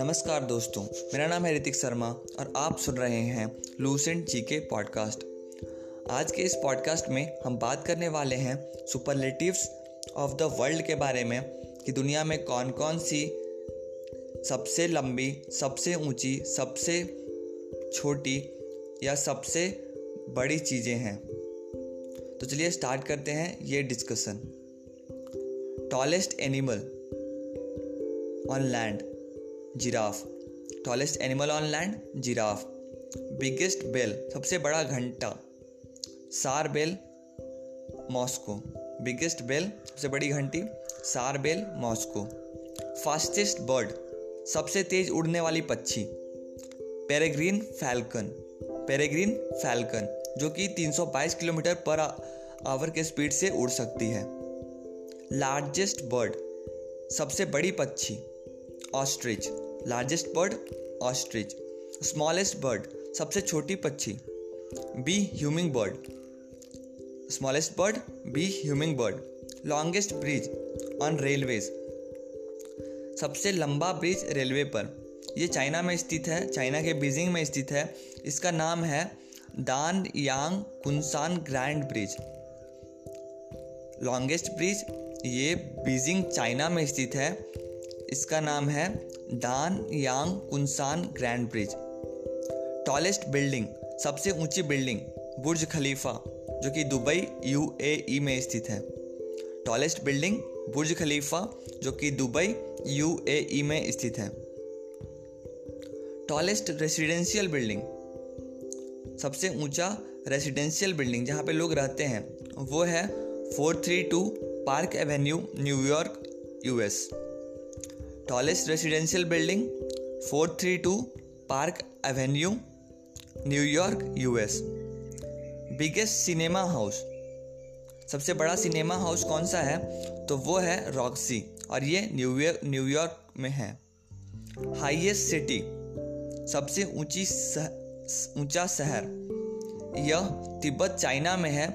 नमस्कार दोस्तों मेरा नाम है ऋतिक शर्मा और आप सुन रहे हैं लूसेंट जी के पॉडकास्ट आज के इस पॉडकास्ट में हम बात करने वाले हैं सुपरलेटिव्स ऑफ द वर्ल्ड के बारे में कि दुनिया में कौन कौन सी सबसे लंबी सबसे ऊंची, सबसे छोटी या सबसे बड़ी चीज़ें हैं तो चलिए स्टार्ट करते हैं ये discussion tallest animal on land giraffe tallest animal on land giraffe biggest bell सबसे बड़ा घंटा tsar bell Moscow biggest bell सबसे बड़ी घंटी tsar bell Moscow fastest bird सबसे तेज उड़ने वाली पक्षी पेरेग्रीन फैल्कन पेरेग्रीन फैल्कन जो कि 322 किलोमीटर पर आवर के स्पीड से उड़ सकती है लार्जेस्ट बर्ड सबसे बड़ी पक्षी ostrich largest bird ostrich smallest bird सबसे छोटी पक्षी bee hummingbird smallest bird bee hummingbird longest bridge on railways सबसे लंबा ब्रिज रेलवे पर ये चाइना में स्थित है चाइना के बीजिंग में स्थित है इसका नाम है Danyang Kunshan Grand Bridge longest bridge ये बीजिंग चाइना में स्थित है इसका नाम है Danyang Kunshan Grand Bridge tallest building सबसे ऊंची बिल्डिंग बुर्ज खलीफा जो कि दुबई यूएई में स्थित है टॉलेस्ट बिल्डिंग बुर्ज खलीफा जो कि दुबई यूएई में स्थित है टॉलेस्ट रेसिडेंशियल बिल्डिंग सबसे ऊंचा रेसिडेंशियल बिल्डिंग जहाँ पे लोग रहते हैं वो है four three two Park Avenue New York US tallest residential building 432 Park Avenue New York US biggest cinema house सबसे बड़ा सिनेमा हाउस कौन सा है तो वो है रॉक्सी और ये न्यूयॉर्क न्यूयॉर्क में है हाईएस्ट सिटी सबसे ऊंची ऊंचा सह, शहर यह तिब्बत चाइना में है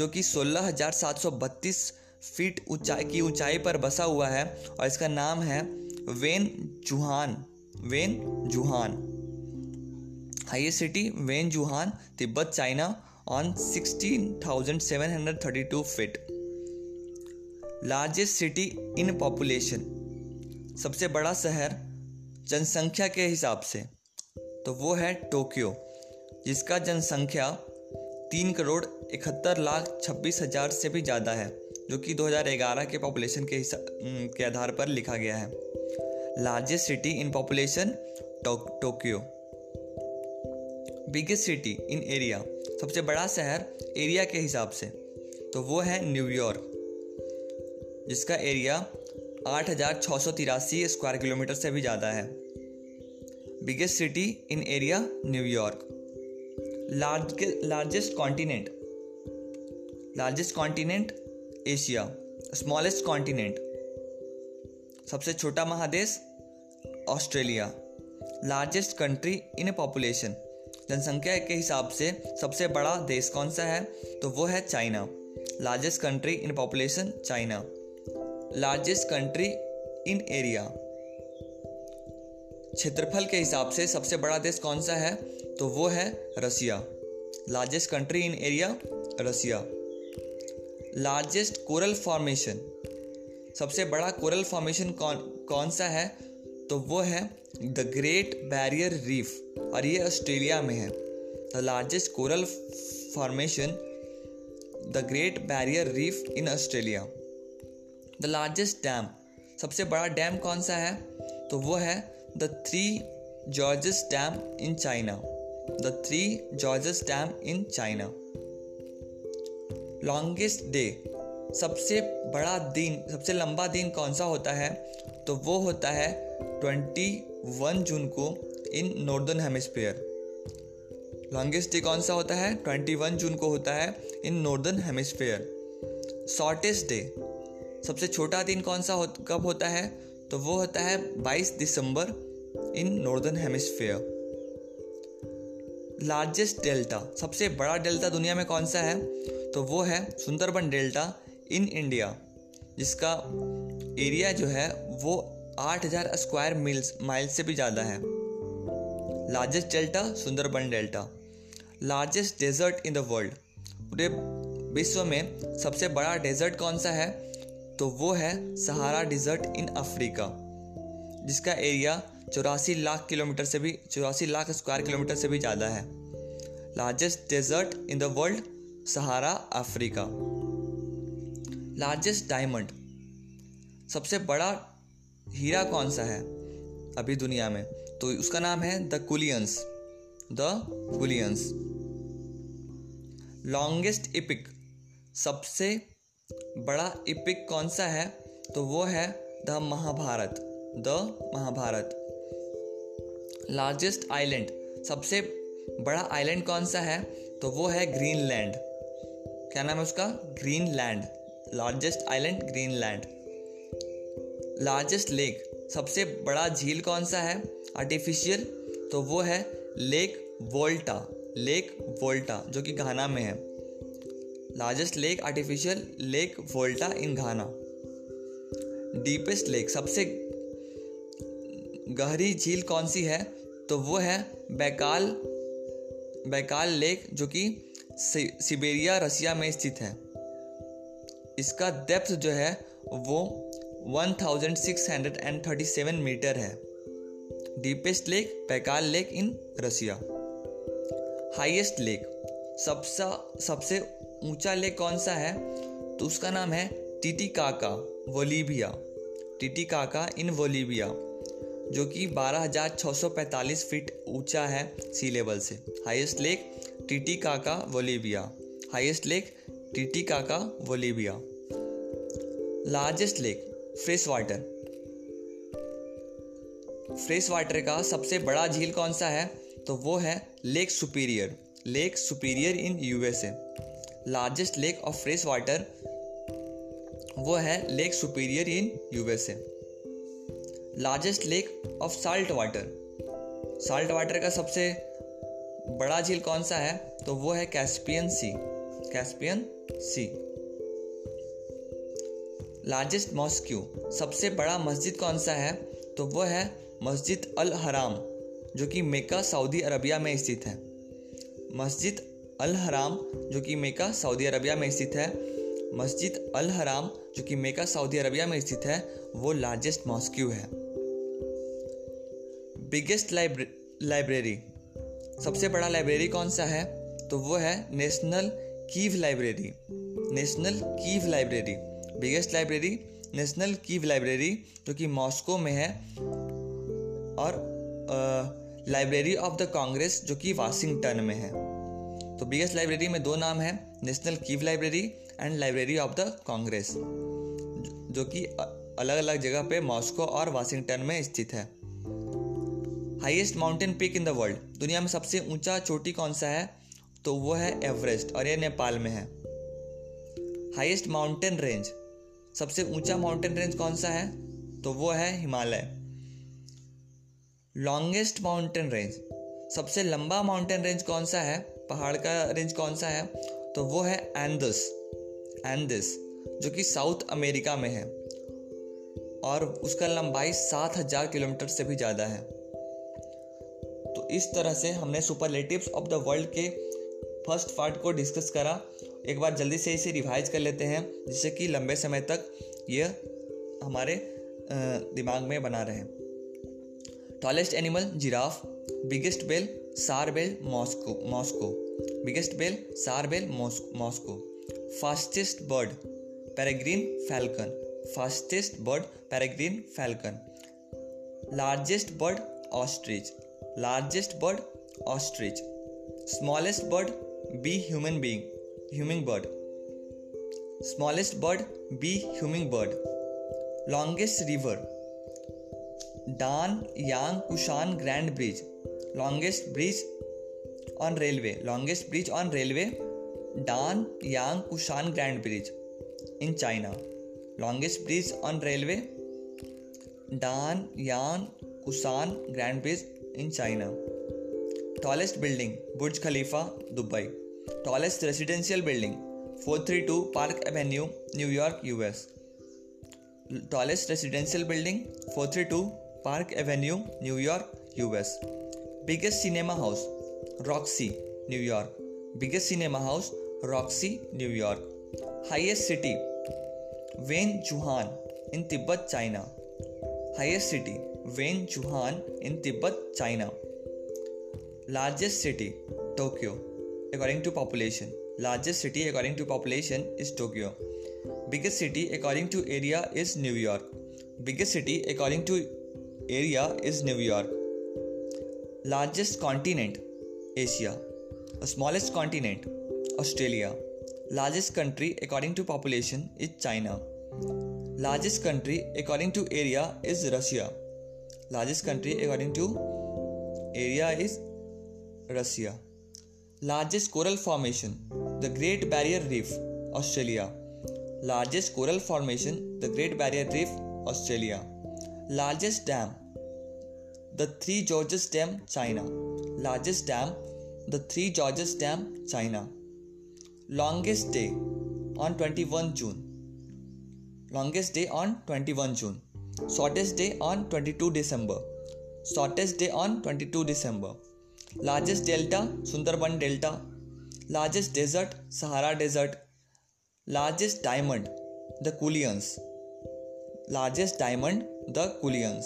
जो कि सोलह फीट ऊंचाई की ऊंचाई पर बसा हुआ है और इसका नाम है Wenquan Wenquan highest city Wenquan Tibet China on two feet largest city in population सबसे बड़ा शहर जनसंख्या के हिसाब से तो वो है टोक्यो जिसका जनसंख्या तीन करोड़ इकहत्तर लाख छब्बीस हजार से भी ज़्यादा है जो कि 2011 के पॉपुलेशन के के आधार पर लिखा गया है largest city in population Tokyo biggest city in area सबसे बड़ा शहर एरिया के हिसाब से तो वो है न्यूयॉर्क जिसका एरिया आठ स्क्वायर किलोमीटर से भी ज़्यादा है biggest city in area New York large largest continent largest continent Asia smallest continent सबसे छोटा महादेश Australia largest country in population जनसंख्या के हिसाब से सबसे बड़ा देश कौन सा है तो वो है China largest country in population China largest country in area क्षेत्रफल के हिसाब से सबसे बड़ा देश कौन सा है तो वो है Russia largest country in area Russia largest coral formation सबसे बड़ा कोरल फॉर्मेशन कौन कौन सा है तो वो है द ग्रेट बैरियर रीफ और ये ऑस्ट्रेलिया में है the largest coral formation the Great Barrier Reef in Australia the largest dam सबसे बड़ा डैम कौन सा है तो वो है the Three Gorges dam in China the Three Gorges dam in China longest day सबसे बड़ा दिन सबसे लंबा दिन कौन सा होता है तो वो होता है 21 जून को in northern hemisphere longest day कौन सा होता है 21 जून को होता है in northern hemisphere shortest day सबसे छोटा दिन कौन सा हो, कब होता है तो वो होता है 22 दिसंबर in northern hemisphere largest delta सबसे बड़ा डेल्टा दुनिया में कौन सा है तो वो है सुंदरबन डेल्टा इन इंडिया जिसका एरिया जो है वो 8000 स्क्वायर मील्स माइल से भी ज़्यादा है largest delta Sundarban delta largest desert in the world पूरे विश्व में सबसे बड़ा डेजर्ट कौन सा है तो वो है सहारा डिजर्ट इन अफ्रीका जिसका एरिया चौरासी लाख किलोमीटर से भी चौरासी लाख स्क्वायर किलोमीटर से भी ज़्यादा है largest desert in the world Sahara Africa largest diamond सबसे बड़ा हीरा कौन सा है अभी दुनिया में तो उसका नाम है the Cullinan the Cullinan longest epic सबसे बड़ा इपिक कौन सा है तो वो है the Mahabharata the Mahabharata largest island सबसे बड़ा आइलैंड कौन सा है तो वो है ग्रीनलैंड क्या नाम है उसका Greenland largest island Greenland largest lake सबसे बड़ा झील कौन सा है आर्टिफिशियल तो वो है लेक वोल्टा लेक वोल्टा जो कि घाना में है लार्जेस्ट लेक आर्टिफिशियल लेक वोल्टा इन घाना डीपेस्ट लेक सबसे गहरी झील कौन सी है तो वो है बैकाल बैकाल लेक जो कि सिबेरिया रसिया में स्थित है इसका डेप्थ जो है वो 1637 मीटर है deepest lake Baikal lake in Russia highest lake सबसे सबसे ऊंचा लेक कौन सा है तो उसका नाम है टीटी काका वोलीबिया टीटी काका इन वोलीबिया जो कि 12,645 फीट ऊंचा है सी लेवल से हाईएस्ट लेक टिटिकाका वोलीबिया highest lake Titicaca वोलीबिया largest lake fresh water fresh water का सबसे बड़ा झील कौन सा है तो वो है Lake Superior Lake Superior in USA largest lake of fresh water वो है Lake Superior in USA largest lake of salt water salt water का सबसे बड़ा झील कौन सा है तो वो है Caspian Sea Caspian Sea largest mosque सबसे बड़ा मस्जिद कौन सा है तो वो है मस्जिद अल हराम जो कि मेका सऊदी अरबिया में स्थित है मस्जिद अल हराम जो कि मेका सऊदी अरबिया में स्थित है मस्जिद अल हराम जो कि मेका सऊदी अरबिया में स्थित है वो लार्जेस्ट मॉस्क्यू है बिगेस्ट लाइब्रेरी सबसे बड़ा लाइब्रेरी कौन सा है तो वो है National Kiev library National Kiev library biggest library National Kiev library जो कि मॉस्को में है और लाइब्रेरी ऑफ द कांग्रेस जो कि वाशिंगटन में है तो बिगेस्ट लाइब्रेरी में दो नाम है National Kiev library and Library of the Congress जो कि अलग अलग जगह पे मॉस्को और वाशिंगटन में स्थित है highest mountain peak in the world दुनिया में सबसे ऊंचा चोटी कौन सा है तो वो है एवरेस्ट और ये नेपाल में है हाईएस्ट माउंटेन रेंज सबसे ऊंचा माउंटेन रेंज कौन सा है तो वो है हिमालय लॉन्गेस्ट माउंटेन रेंज सबसे लंबा माउंटेन रेंज कौन सा है पहाड़ का रेंज कौन सा है तो वो है एंदस एंदिस जो कि साउथ अमेरिका में है और उसका लंबाई 7000 किलोमीटर से भी ज़्यादा है तो इस तरह से हमने सुपरलेटिव्स ऑफ द वर्ल्ड के फर्स्ट पार्ट को डिस्कस करा एक बार जल्दी से इसे रिवाइज कर लेते हैं जिससे कि लंबे समय तक यह हमारे दिमाग में बना रहे tallest animal giraffe biggest bell Tsar bell Moscow Moscow biggest bell Tsar bell Moscow fastest bird peregrine falcon fastest bird peregrine falcon largest bird ostrich largest bird ostrich smallest bird bee human being hummingbird smallest bird bee hummingbird longest river Danyang Kunshan Grand Bridge longest bridge on railway longest bridge on railway Danyang Kunshan Grand Bridge in China longest bridge on railway don Yang Kunshan grand bridge in China. Tallest building Burj Khalifa, Dubai. Tallest residential building 432 Park Avenue, New York, US. Tallest residential building 432 Park Avenue, New York, US. Biggest cinema house Roxy, New York. Biggest cinema house Roxy, New York. Highest city Wayne Juhan in Tibet, China. Highest city Wen in Tibet, China. Largest city Tokyo according to population. Largest city according to population is Tokyo. Biggest city according to area is New York. Biggest city according to area is New York. Largest continent Asia. smallest continent Australia. Largest country according to population is China. Largest country according to area is Russia. Largest country according to area is Russia. Largest coral formation, the Great Barrier Reef, Australia. Largest coral formation, the Great Barrier Reef, Australia. Largest dam, the Three Georges Dam, China. Largest dam, the Three Georges Dam, China. Longest day on 21 June. Longest day on 21 June. Shortest day on 22 December. Shortest day on 22 December. Largest delta Sundarban Delta. Largest desert Sahara Desert. Largest diamond the Kulians. Largest diamond the Kulians.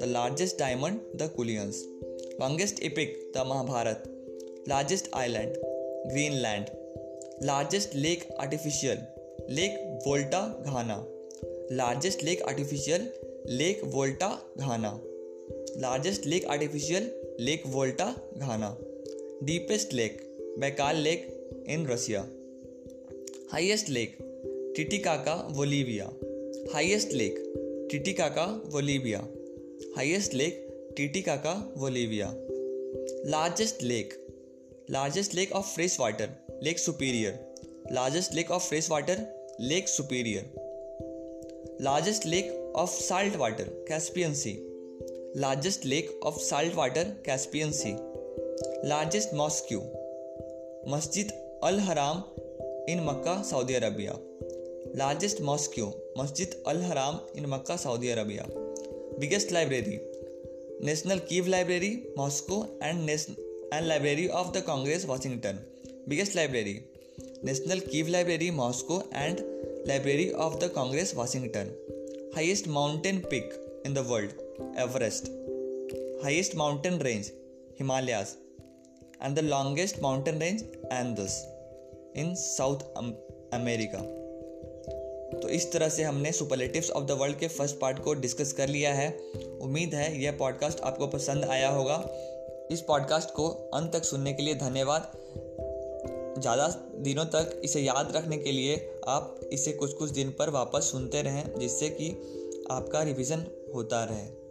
The largest diamond the Kulians. Longest epic the Mahabharat. Largest island Greenland. Largest lake artificial Lake Volta Ghana. Largest lake artificial lake Volta Ghana largest lake artificial lake Volta Ghana deepest lake Baikal lake in Russia highest lake Titicaca Bolivia highest lake Titicaca Bolivia highest lake Titicaca Bolivia largest lake largest lake of fresh water Lake Superior largest lake of fresh water Lake Superior Largest lake of salt water, Caspian Sea. Largest lake of salt water, Caspian Sea. Largest mosque, Masjid Al-Haram in Makkah, Saudi Arabia. Largest mosque, Masjid Al-Haram in Makkah, Saudi Arabia. Biggest library, National Kiev Library, Moscow, and Library of the Congress, Washington. Biggest library, National Kiev Library, Moscow, and library of the Congress Washington highest mountain peak in the world Everest highest mountain range Himalayas and the longest mountain range Andes in South America तो इस तरह से हमने superlatives of the world के first part को discuss कर लिया है उम्मीद है यह पॉडकास्ट आपको पसंद आया होगा इस पॉडकास्ट को अंत तक सुनने के लिए धन्यवाद ज़्यादा दिनों तक इसे याद रखने के लिए आप इसे कुछ कुछ दिन पर वापस सुनते रहें जिससे कि आपका रिविज़न होता रहे